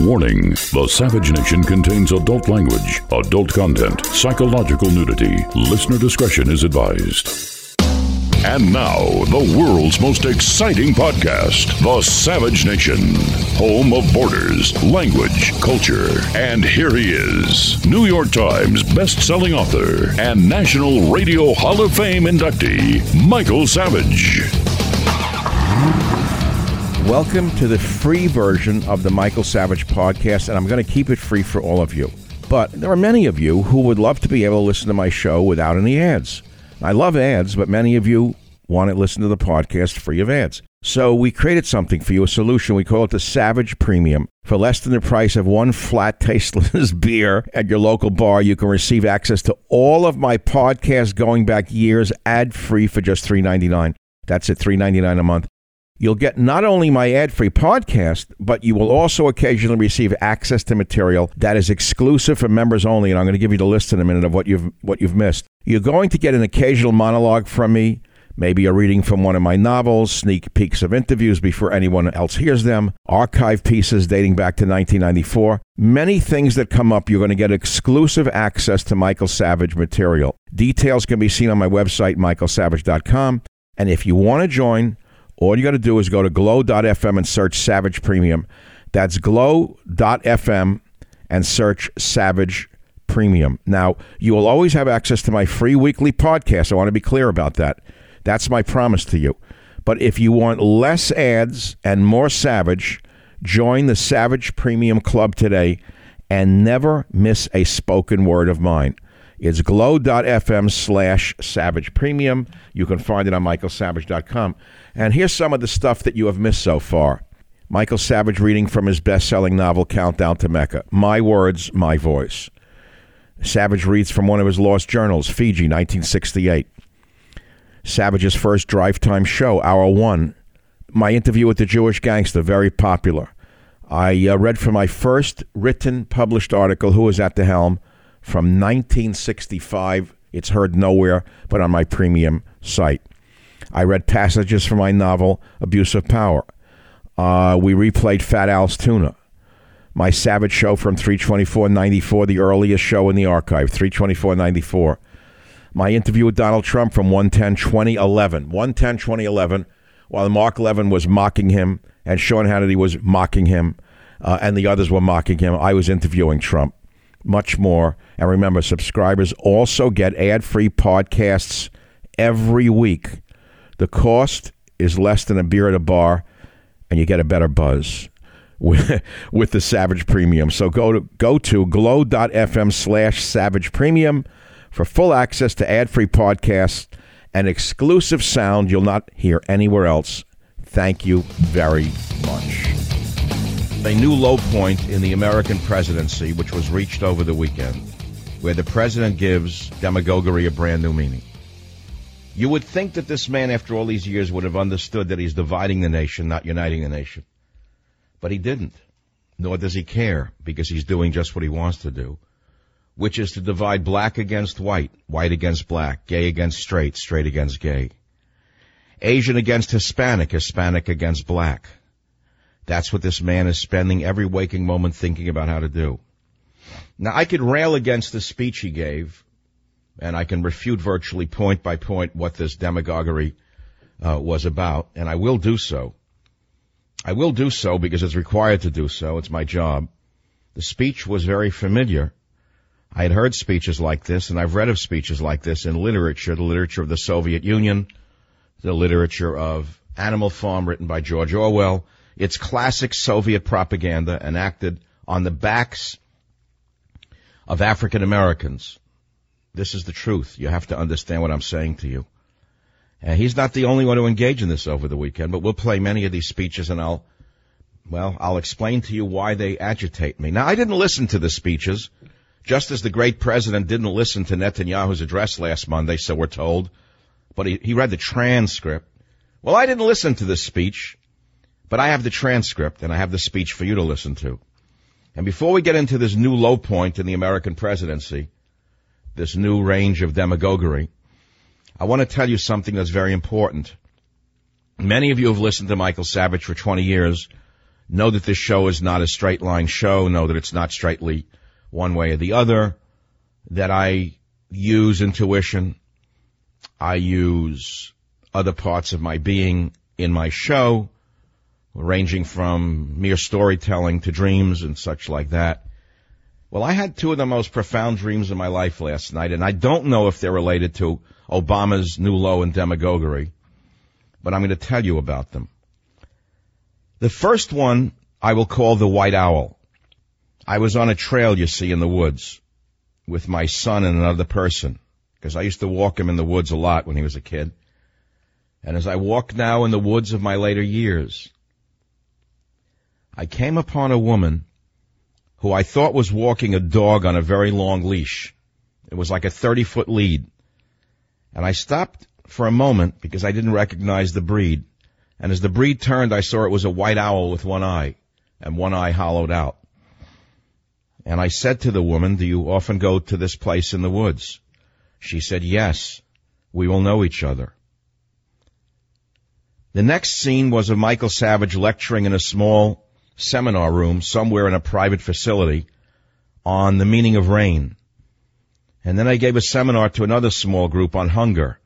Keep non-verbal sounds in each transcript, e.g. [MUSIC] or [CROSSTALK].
Warning The Savage Nation contains adult language, adult content, psychological nudity. Listener discretion is advised. And now, the world's most exciting podcast, The Savage Nation, home of borders, language, culture. And here he is, New York Times best-selling author and National Radio Hall of Fame inductee, Michael Savage. Welcome to the free version of the Michael Savage podcast, and I'm going to keep it free for all of you. But there are many of you who would love to be able to listen to my show without any ads. I love ads, but many of you want to listen to the podcast free of ads. So we created something for you, a solution. We call it the Savage Premium. For less than the price of one flat, tasteless [LAUGHS] beer at your local bar, you can receive access to all of my podcasts going back years ad free for just $3.99. That's at $3.99 a month. You'll get not only my ad free podcast, but you will also occasionally receive access to material that is exclusive for members only. And I'm going to give you the list in a minute of what you've, what you've missed. You're going to get an occasional monologue from me, maybe a reading from one of my novels, sneak peeks of interviews before anyone else hears them, archive pieces dating back to 1994. Many things that come up, you're going to get exclusive access to Michael Savage material. Details can be seen on my website, michaelsavage.com. And if you want to join, all you got to do is go to glow.fm and search Savage Premium. That's glow.fm and search Savage Premium. Now, you will always have access to my free weekly podcast. I want to be clear about that. That's my promise to you. But if you want less ads and more Savage, join the Savage Premium Club today and never miss a spoken word of mine. It's glow.fm slash savage premium. You can find it on michaelsavage.com. And here's some of the stuff that you have missed so far. Michael Savage reading from his best selling novel, Countdown to Mecca. My words, my voice. Savage reads from one of his lost journals, Fiji, 1968. Savage's first drive time show, Hour One. My interview with the Jewish gangster, very popular. I uh, read from my first written published article, Who is at the Helm, from 1965. It's heard nowhere but on my premium site. I read passages from my novel, Abuse of Power. Uh, we replayed Fat Al's Tuna. My Savage show from 324.94, the earliest show in the archive, 324.94. My interview with Donald Trump from 110 2011. 110 2011, while Mark Levin was mocking him and Sean Hannity was mocking him uh, and the others were mocking him, I was interviewing Trump. Much more. And remember, subscribers also get ad free podcasts every week. The cost is less than a beer at a bar, and you get a better buzz [LAUGHS] with, the Savage Premium. So go to go to glow.fm slash Savage Premium for full access to ad-free podcasts and exclusive sound you'll not hear anywhere else. Thank you very much. A new low point in the American presidency, which was reached over the weekend. where the president gives demagoguery a brand new meaning. You would think that this man, after all these years, would have understood that he's dividing the nation, not uniting the nation. But he didn't. Nor does he care, because he's doing just what he wants to do, which is to divide black against white, white against black, gay against straight, straight against gay. Asian against Hispanic, Hispanic against black. That's what this man is spending every waking moment thinking about how to do. Now, I could rail against the speech he gave, and I can refute virtually point by point what this demagoguery uh, was about, and I will do so. I will do so because it's required to do so. It's my job. The speech was very familiar. I had heard speeches like this, and I've read of speeches like this in literature, the literature of the Soviet Union, the literature of Animal Farm written by George Orwell. It's classic Soviet propaganda enacted on the backs of African Americans. This is the truth. You have to understand what I'm saying to you. And he's not the only one to engage in this over the weekend, but we'll play many of these speeches and I'll, well, I'll explain to you why they agitate me. Now, I didn't listen to the speeches, just as the great president didn't listen to Netanyahu's address last Monday, so we're told but he, he read the transcript. Well, I didn't listen to this speech, but I have the transcript and I have the speech for you to listen to. And before we get into this new low point in the American presidency, this new range of demagoguery, I want to tell you something that's very important. Many of you have listened to Michael Savage for 20 years, know that this show is not a straight line show, know that it's not straightly one way or the other, that I use intuition, I use other parts of my being in my show, ranging from mere storytelling to dreams and such like that. Well, I had two of the most profound dreams of my life last night, and I don't know if they're related to Obama's new low in demagoguery, but I'm going to tell you about them. The first one I will call the White Owl. I was on a trail, you see, in the woods with my son and another person because I used to walk him in the woods a lot when he was a kid. And as I walk now in the woods of my later years, I came upon a woman who I thought was walking a dog on a very long leash. It was like a 30 foot lead. And I stopped for a moment because I didn't recognize the breed. And as the breed turned, I saw it was a white owl with one eye and one eye hollowed out. And I said to the woman, do you often go to this place in the woods? She said, yes, we will know each other. The next scene was of Michael Savage lecturing in a small seminar room somewhere in a private facility on the meaning of rain. And then I gave a seminar to another small group on hunger.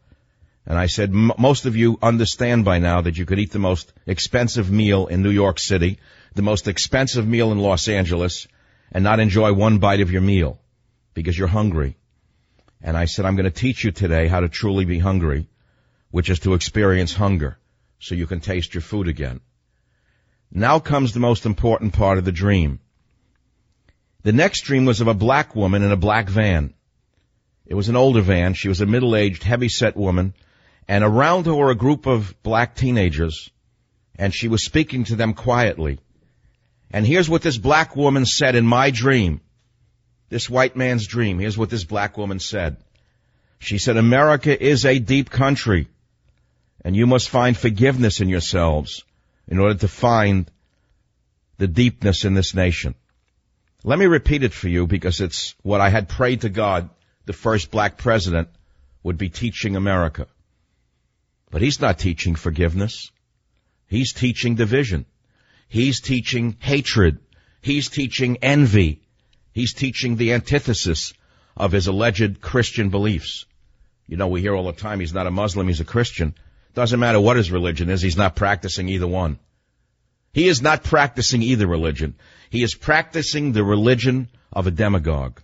And I said, most of you understand by now that you could eat the most expensive meal in New York City, the most expensive meal in Los Angeles, and not enjoy one bite of your meal because you're hungry. And I said, I'm going to teach you today how to truly be hungry, which is to experience hunger so you can taste your food again. Now comes the most important part of the dream. The next dream was of a black woman in a black van. It was an older van. She was a middle-aged, heavy-set woman, and around her were a group of black teenagers, and she was speaking to them quietly. And here's what this black woman said in my dream this white man's dream. Here's what this black woman said. She said, America is a deep country and you must find forgiveness in yourselves in order to find the deepness in this nation. Let me repeat it for you because it's what I had prayed to God the first black president would be teaching America. But he's not teaching forgiveness. He's teaching division. He's teaching hatred. He's teaching envy. He's teaching the antithesis of his alleged Christian beliefs. You know, we hear all the time he's not a Muslim, he's a Christian. Doesn't matter what his religion is, he's not practicing either one. He is not practicing either religion. He is practicing the religion of a demagogue.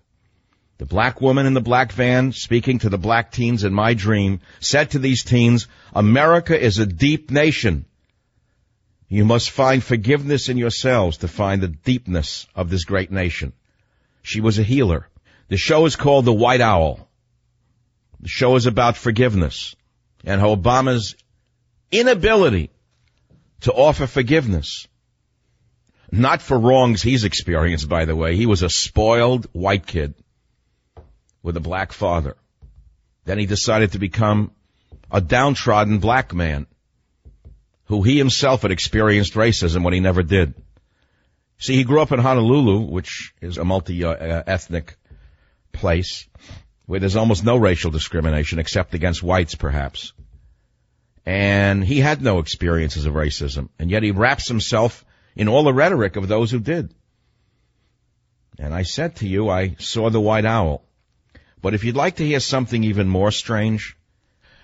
The black woman in the black van speaking to the black teens in my dream said to these teens, America is a deep nation. You must find forgiveness in yourselves to find the deepness of this great nation. She was a healer. The show is called The White Owl. The show is about forgiveness and Obama's inability to offer forgiveness. Not for wrongs he's experienced, by the way. He was a spoiled white kid. with a black father. Then he decided to become a downtrodden black man who he himself had experienced racism when he never did. See, he grew up in Honolulu, which is a multi-ethnic place where there's almost no racial discrimination except against whites, perhaps. And he had no experiences of racism, and yet he wraps himself in all the rhetoric of those who did. And I said to you, I saw the white owl. But if you'd like to hear something even more strange,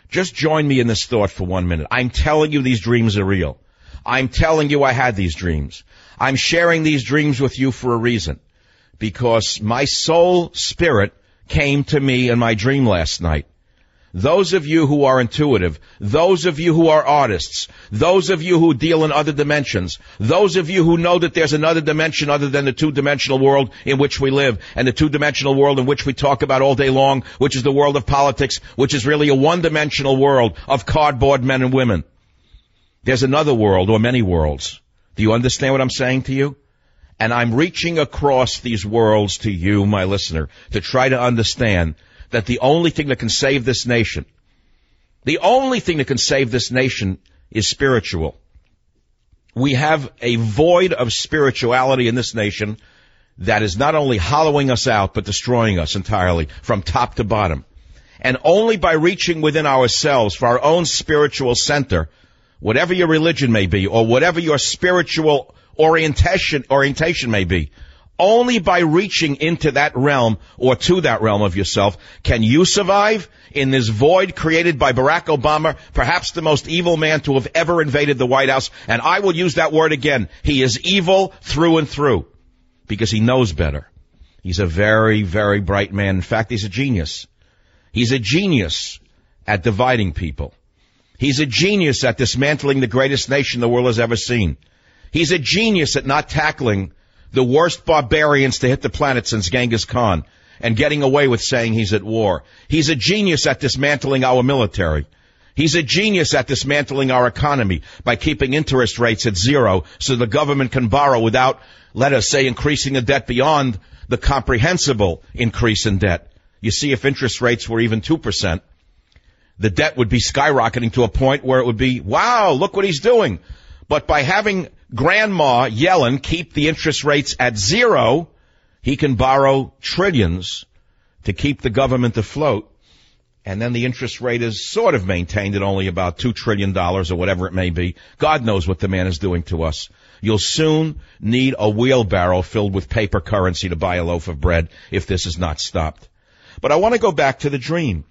just join me in this thought for one minute. I'm telling you these dreams are real. I'm telling you I had these dreams. I'm sharing these dreams with you for a reason. Because my soul spirit came to me in my dream last night. Those of you who are intuitive, those of you who are artists, those of you who deal in other dimensions, those of you who know that there's another dimension other than the two-dimensional world in which we live and the two-dimensional world in which we talk about all day long, which is the world of politics, which is really a one-dimensional world of cardboard men and women. There's another world or many worlds. Do you understand what I'm saying to you? And I'm reaching across these worlds to you, my listener, to try to understand that the only thing that can save this nation, the only thing that can save this nation is spiritual. We have a void of spirituality in this nation that is not only hollowing us out, but destroying us entirely from top to bottom. And only by reaching within ourselves for our own spiritual center, whatever your religion may be, or whatever your spiritual orientation, orientation may be, only by reaching into that realm or to that realm of yourself can you survive in this void created by Barack Obama, perhaps the most evil man to have ever invaded the White House. And I will use that word again. He is evil through and through because he knows better. He's a very, very bright man. In fact, he's a genius. He's a genius at dividing people. He's a genius at dismantling the greatest nation the world has ever seen. He's a genius at not tackling the worst barbarians to hit the planet since Genghis Khan and getting away with saying he's at war. He's a genius at dismantling our military. He's a genius at dismantling our economy by keeping interest rates at zero so the government can borrow without, let us say, increasing the debt beyond the comprehensible increase in debt. You see, if interest rates were even 2%, the debt would be skyrocketing to a point where it would be, wow, look what he's doing. But by having Grandma Yellen keep the interest rates at zero, he can borrow trillions to keep the government afloat. And then the interest rate is sort of maintained at only about $2 trillion or whatever it may be. God knows what the man is doing to us. You'll soon need a wheelbarrow filled with paper currency to buy a loaf of bread if this is not stopped. But I want to go back to the dream.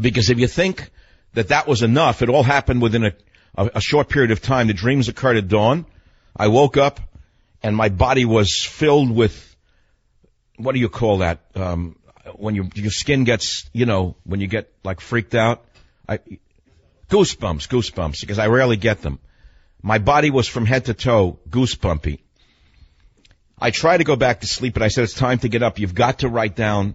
Because if you think that that was enough, it all happened within a a, a short period of time. The dreams occurred at dawn. I woke up and my body was filled with, what do you call that? Um, when you, your skin gets, you know, when you get like freaked out. I, goosebumps, goosebumps, because I rarely get them. My body was from head to toe goosebumpy. I tried to go back to sleep, but I said it's time to get up. You've got to write down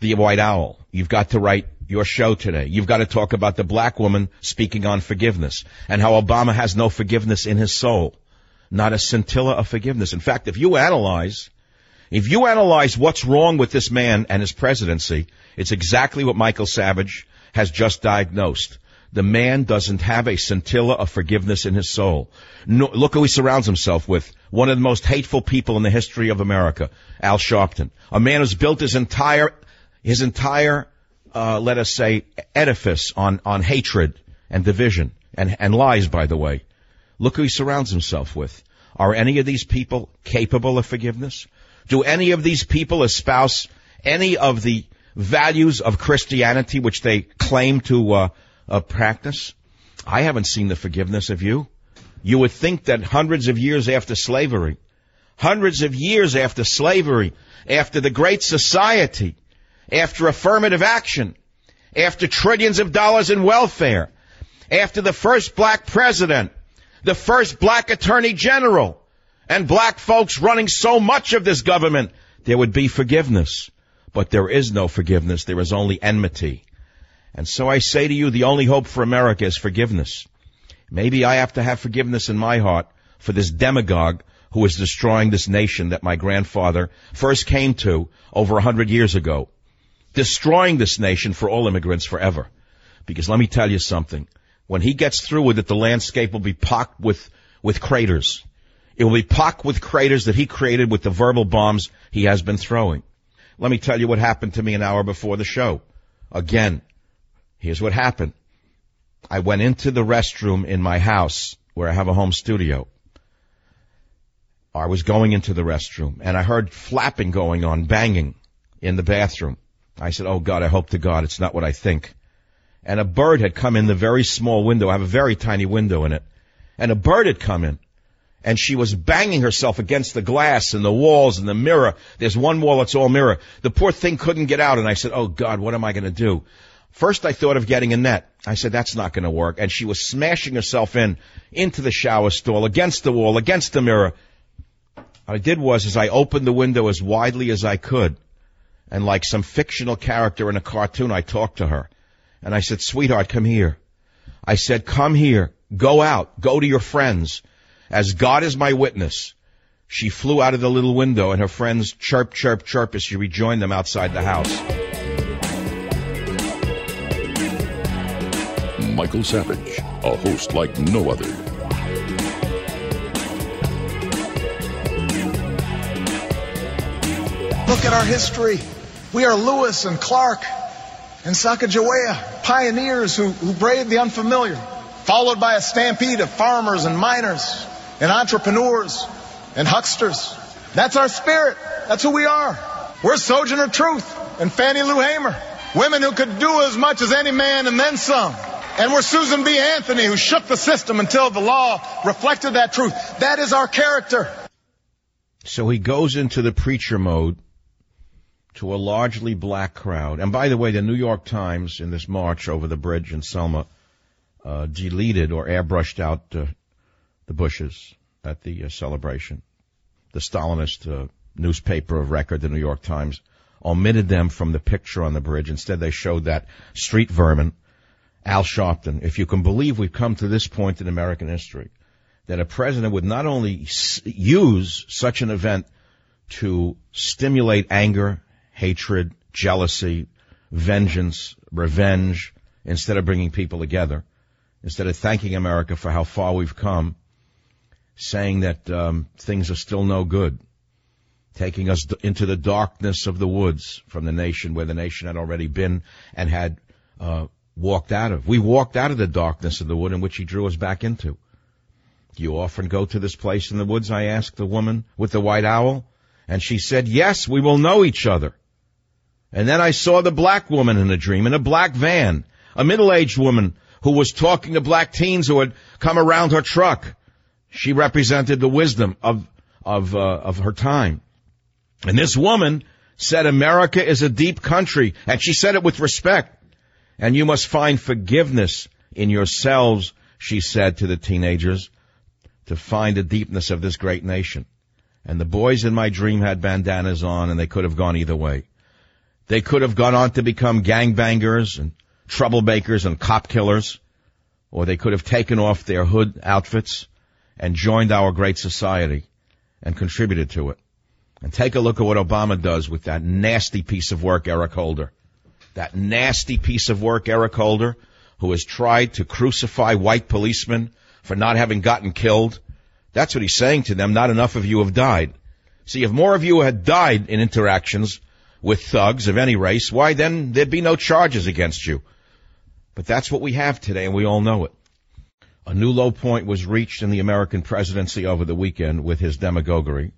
the white owl. You've got to write your show today. You've got to talk about the black woman speaking on forgiveness and how Obama has no forgiveness in his soul. Not a scintilla of forgiveness. In fact, if you analyze, if you analyze what's wrong with this man and his presidency, it's exactly what Michael Savage has just diagnosed. The man doesn't have a scintilla of forgiveness in his soul. No, look who he surrounds himself with. One of the most hateful people in the history of America, Al Sharpton. A man who's built his entire, his entire uh, let us say, edifice on, on hatred and division and, and lies, by the way. Look who he surrounds himself with. Are any of these people capable of forgiveness? Do any of these people espouse any of the values of Christianity which they claim to uh, uh, practice? I haven't seen the forgiveness of you. You would think that hundreds of years after slavery, hundreds of years after slavery, after the Great Society, after affirmative action, after trillions of dollars in welfare, after the first black president, the first black attorney general, and black folks running so much of this government, there would be forgiveness. But there is no forgiveness. There is only enmity. And so I say to you, the only hope for America is forgiveness. Maybe I have to have forgiveness in my heart for this demagogue who is destroying this nation that my grandfather first came to over a hundred years ago. Destroying this nation for all immigrants forever. Because let me tell you something. When he gets through with it, the landscape will be pocked with, with craters. It will be pocked with craters that he created with the verbal bombs he has been throwing. Let me tell you what happened to me an hour before the show. Again, here's what happened. I went into the restroom in my house where I have a home studio. I was going into the restroom and I heard flapping going on, banging in the bathroom. I said, Oh God, I hope to God it's not what I think. And a bird had come in the very small window. I have a very tiny window in it. And a bird had come in and she was banging herself against the glass and the walls and the mirror. There's one wall that's all mirror. The poor thing couldn't get out and I said, Oh God, what am I going to do? First I thought of getting a net. I said, that's not going to work. And she was smashing herself in, into the shower stall, against the wall, against the mirror. What I did was, is I opened the window as widely as I could. And like some fictional character in a cartoon, I talked to her. And I said, sweetheart, come here. I said, come here. Go out. Go to your friends. As God is my witness. She flew out of the little window and her friends chirp, chirp, chirp as she rejoined them outside the house. Michael Savage, a host like no other. Look at our history. We are Lewis and Clark and Sacagawea, pioneers who, who braved the unfamiliar, followed by a stampede of farmers and miners and entrepreneurs and hucksters. That's our spirit. That's who we are. We're Sojourner Truth and Fannie Lou Hamer, women who could do as much as any man and then some. And we're Susan B. Anthony, who shook the system until the law reflected that truth. That is our character. So he goes into the preacher mode to a largely black crowd. And by the way, the New York Times in this march over the bridge in Selma uh, deleted or airbrushed out uh, the Bushes at the uh, celebration. The Stalinist uh, newspaper of record, the New York Times, omitted them from the picture on the bridge. Instead, they showed that street vermin, Al Sharpton. If you can believe we've come to this point in American history, that a president would not only use such an event to stimulate anger, hatred, jealousy, vengeance, revenge, instead of bringing people together, instead of thanking America for how far we've come, saying that um, things are still no good, taking us into the darkness of the woods from the nation where the nation had already been and had uh, walked out of. We walked out of the darkness of the wood in which he drew us back into. Do you often go to this place in the woods? I asked the woman with the white owl. And she said, yes, we will know each other. And then I saw the black woman in a dream in a black van, a middle-aged woman who was talking to black teens who had come around her truck. She represented the wisdom of, of, uh, of her time. And this woman said America is a deep country, and she said it with respect. And you must find forgiveness in yourselves, she said to the teenagers, to find the deepness of this great nation. And the boys in my dream had bandanas on and they could have gone either way. They could have gone on to become gangbangers and troublemakers and cop killers, or they could have taken off their hood outfits and joined our great society and contributed to it. And take a look at what Obama does with that nasty piece of work, Eric Holder. That nasty piece of work, Eric Holder, who has tried to crucify white policemen for not having gotten killed. That's what he's saying to them. Not enough of you have died. See, if more of you had died in interactions with thugs of any race, why then there'd be no charges against you. But that's what we have today, and we all know it. A new low point was reached in the American presidency over the weekend with his demagoguery.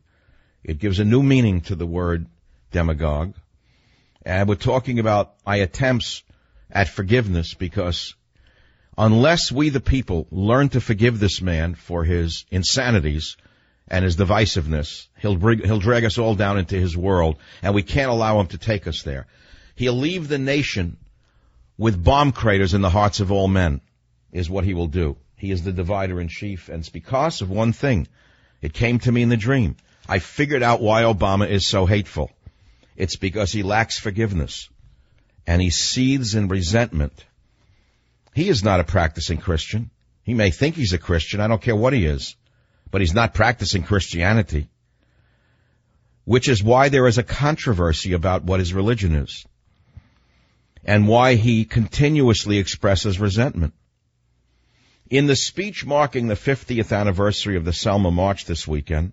It gives a new meaning to the word demagogue. And we're talking about my attempts at forgiveness because unless we the people learn to forgive this man for his insanities and his divisiveness, he'll, bring, he'll drag us all down into his world and we can't allow him to take us there. He'll leave the nation with bomb craters in the hearts of all men is what he will do. He is the divider in chief and it's because of one thing. It came to me in the dream. I figured out why Obama is so hateful. It's because he lacks forgiveness and he seethes in resentment he is not a practicing Christian. He may think he's a Christian. I don't care what he is, but he's not practicing Christianity. Which is why there is a controversy about what his religion is. and why he continuously expresses resentment. In the speech marking the 50th anniversary of the Selma March this weekend,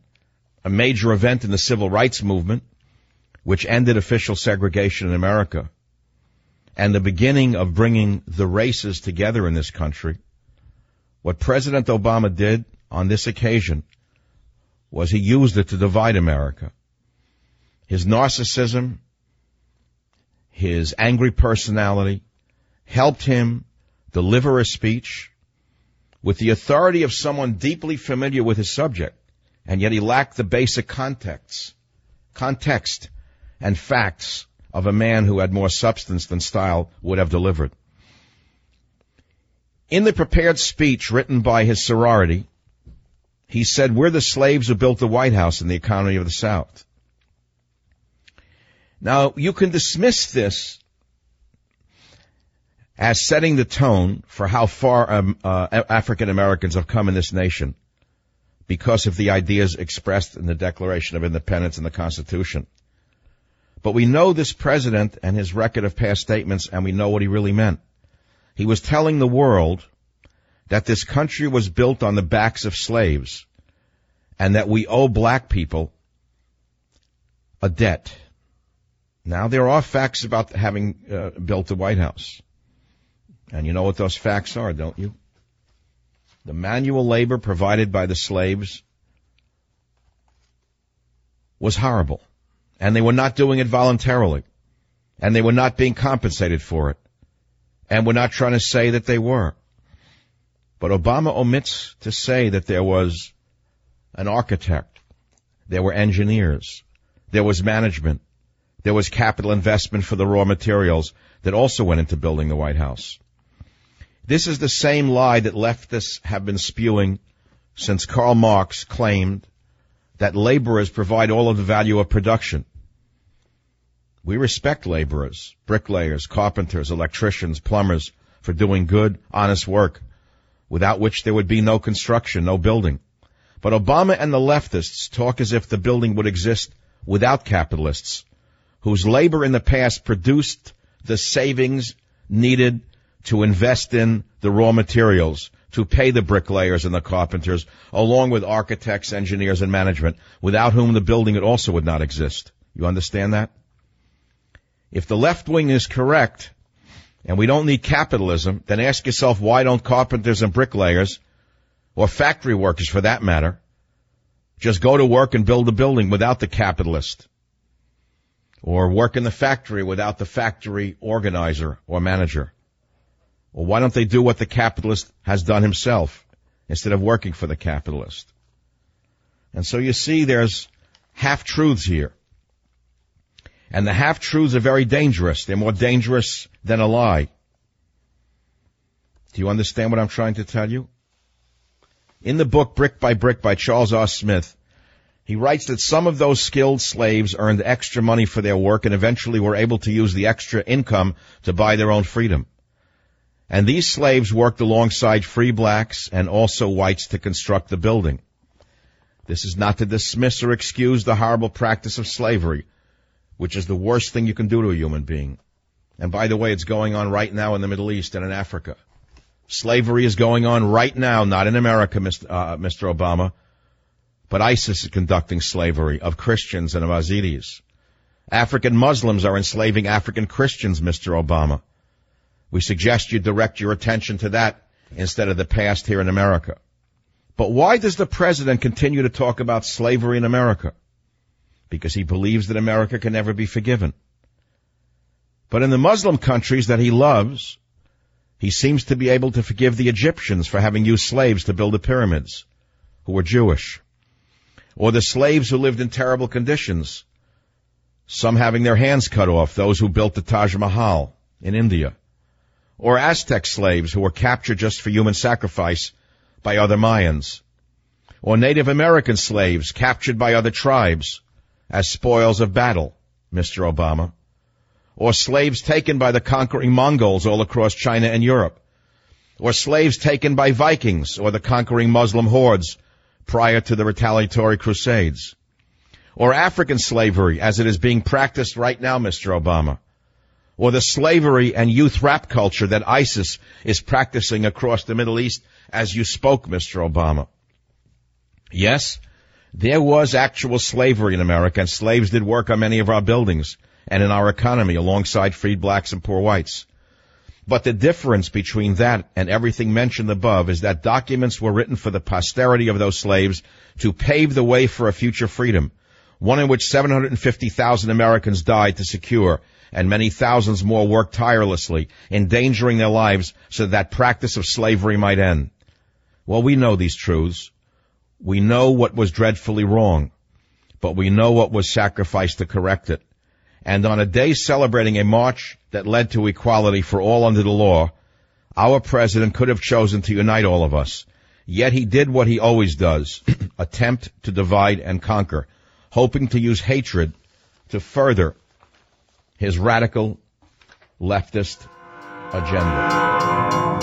a major event in the civil rights movement, which ended official segregation in America, and the beginning of bringing the races together in this country, what President Obama did on this occasion was he used it to divide America. His narcissism, his angry personality helped him deliver a speech with the authority of someone deeply familiar with his subject, and yet he lacked the basic context, context and facts of a man who had more substance than style would have delivered. In the prepared speech written by his sorority, he said, we're the slaves who built the White House and the economy of the South. Now, you can dismiss this as setting the tone for how far um, uh, African Americans have come in this nation because of the ideas expressed in the Declaration of Independence and the Constitution. But we know this president and his record of past statements, and we know what he really meant. He was telling the world that this country was built on the backs of slaves, and that we owe black people a debt. Now, there are facts about having uh, built the White House. And you know what those facts are, don't you? The manual labor provided by the slaves was horrible. And they were not doing it voluntarily. And they were not being compensated for it. And we're not trying to say that they were. But Obama omits to say that there was an architect. There were engineers. There was management. There was capital investment for the raw materials that also went into building the White House. This is the same lie that leftists have been spewing since Karl Marx claimed that laborers provide all of the value of production. We respect laborers, bricklayers, carpenters, electricians, plumbers for doing good, honest work, without which there would be no construction, no building. But Obama and the leftists talk as if the building would exist without capitalists, whose labor in the past produced the savings needed to invest in the raw materials, to pay the bricklayers and the carpenters, along with architects, engineers, and management, without whom the building also would not exist. You understand that? If the left wing is correct, and we don't need capitalism, then ask yourself why don't carpenters and bricklayers, or factory workers for that matter, just go to work and build a building without the capitalist? Or work in the factory without the factory organizer or manager? Well, why don't they do what the capitalist has done himself instead of working for the capitalist? And so you see there's half truths here. And the half truths are very dangerous. They're more dangerous than a lie. Do you understand what I'm trying to tell you? In the book Brick by Brick by Charles R. Smith, he writes that some of those skilled slaves earned extra money for their work and eventually were able to use the extra income to buy their own freedom. And these slaves worked alongside free blacks and also whites to construct the building. This is not to dismiss or excuse the horrible practice of slavery, which is the worst thing you can do to a human being. And by the way, it's going on right now in the Middle East and in Africa. Slavery is going on right now, not in America, Mr. Uh. Obama, but ISIS is conducting slavery of Christians and of Yazidis. African Muslims are enslaving African Christians, Mr. Obama. We suggest you direct your attention to that instead of the past here in America. But why does the president continue to talk about slavery in America? Because he believes that America can never be forgiven. But in the Muslim countries that he loves, he seems to be able to forgive the Egyptians for having used slaves to build the pyramids, who were Jewish. Or the slaves who lived in terrible conditions, some having their hands cut off, those who built the Taj Mahal in India. Or Aztec slaves who were captured just for human sacrifice by other Mayans. Or Native American slaves captured by other tribes as spoils of battle, Mr. Obama, or slaves taken by the conquering Mongols all across China and Europe, or slaves taken by Vikings or the conquering Muslim hordes prior to the retaliatory crusades, or African slavery as it is being practiced right now, Mr. Obama, or the slavery and youth rap culture that ISIS is practicing across the Middle East as you spoke, Mr. Obama. Yes, there was actual slavery in America and slaves did work on many of our buildings and in our economy alongside freed blacks and poor whites. But the difference between that and everything mentioned above is that documents were written for the posterity of those slaves to pave the way for a future freedom, one in which 750,000 Americans died to secure and many thousands more worked tirelessly, endangering their lives so that practice of slavery might end. Well, we know these truths. We know what was dreadfully wrong, but we know what was sacrificed to correct it. And on a day celebrating a march that led to equality for all under the law, our president could have chosen to unite all of us. Yet he did what he always does, [CLEARS THROAT] attempt to divide and conquer, hoping to use hatred to further his radical leftist agenda.